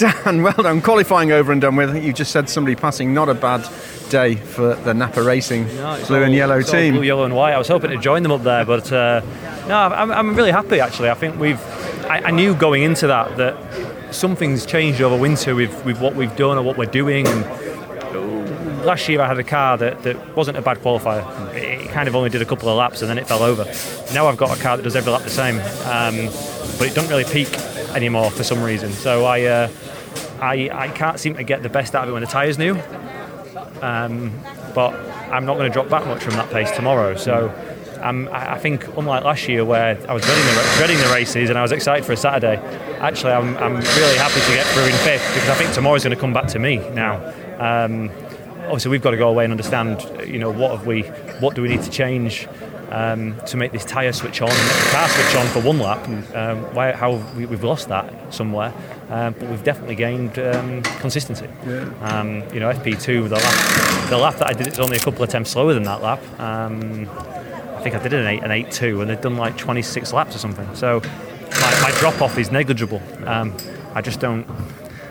Dan, well done. Qualifying over and done with. I think you just said somebody passing. Not a bad day for the Napa Racing No, blue all- and yellow team. blue, yellow, and white. I was hoping to join them up there, but uh, no, I'm, I'm really happy actually. I think we've. I, I knew going into that that something's changed over winter with, with what we've done or what we're doing. And last year I had a car that, that wasn't a bad qualifier. It kind of only did a couple of laps and then it fell over. Now I've got a car that does every lap the same, um, but it doesn't really peak anymore for some reason. So I. Uh, I, I can't seem to get the best out of it when the tyre's new Um, but I'm not going to drop back much from that pace tomorrow. So um, I think, unlike last year where I was dreading the, dreading the races and I was excited for a Saturday, actually I'm, I'm really happy to get through in fifth because I think tomorrow's going to come back to me now. Um, obviously, we've got to go away and understand, you know, what have we, what do we need to change. Um, to make this tyre switch on, and make the car switch on for one lap, um, why, how we, we've lost that somewhere, um, but we've definitely gained um, consistency. Um, you know, FP2, the lap, the lap that I did, it's only a couple of attempts slower than that lap. Um, I think I did an eight, an eight two, and they've done like 26 laps or something. So my, my drop off is negligible. Um, I just don't,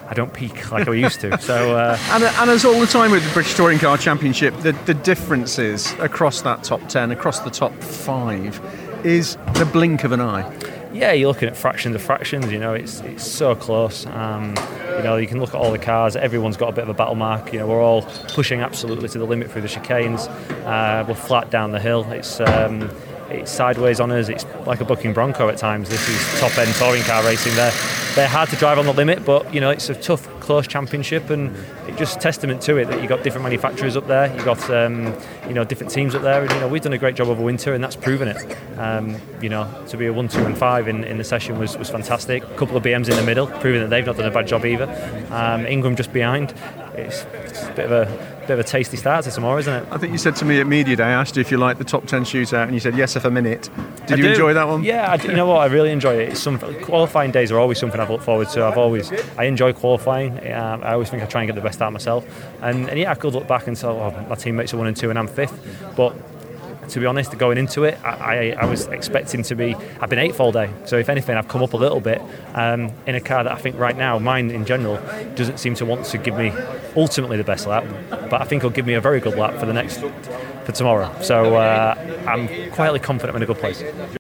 I don't peak like I used to. So uh, And, and as all the time with the British Touring Car Championship, the, the differences across that top 10, across the top five, is the blink of an eye. yeah, you're looking at fractions of fractions. You know, it's it's so close. Um, you know, you can look at all the cars. Everyone's got a bit of a battle mark. You know, we're all pushing absolutely to the limit through the chicanes. Uh, we're flat down the hill. It's um, it's sideways on us. It's like a bucking bronco at times. This is top end touring car racing. They're they're hard to drive on the limit, but you know, it's a tough, close championship, and it just testament to it that you've got different manufacturers up there. You've got um, you know different teams up there, and you know we've done a great job over winter, and that's proven it. Um, you know, to be a one, two, and five in, in the session was, was fantastic. A couple of BMs in the middle, proving that they've not done a bad job either. Um, Ingram just behind. It's, it's a bit of a bit of a tasty start to tomorrow, isn't it? I think you said to me at Media Day, I asked you if you liked the top 10 shootout, and you said yes, for a minute. Did I you do. enjoy that one? Yeah, I you know what? I really enjoy it. It's some qualifying days are always something I've looked forward to. I've always I enjoy qualifying. Um, I always think I try and get the best out of myself. And, and yeah, I could look back and say, oh, my teammates are one and two, and I'm fifth. But to be honest, going into it, I, I, I was expecting to be. I've been eighth all day, so if anything, I've come up a little bit um, in a car that I think right now, mine in general, doesn't seem to want to give me ultimately the best lap, but I think it'll give me a very good lap for the next for tomorrow. So uh, I'm quietly confident I'm in a good place.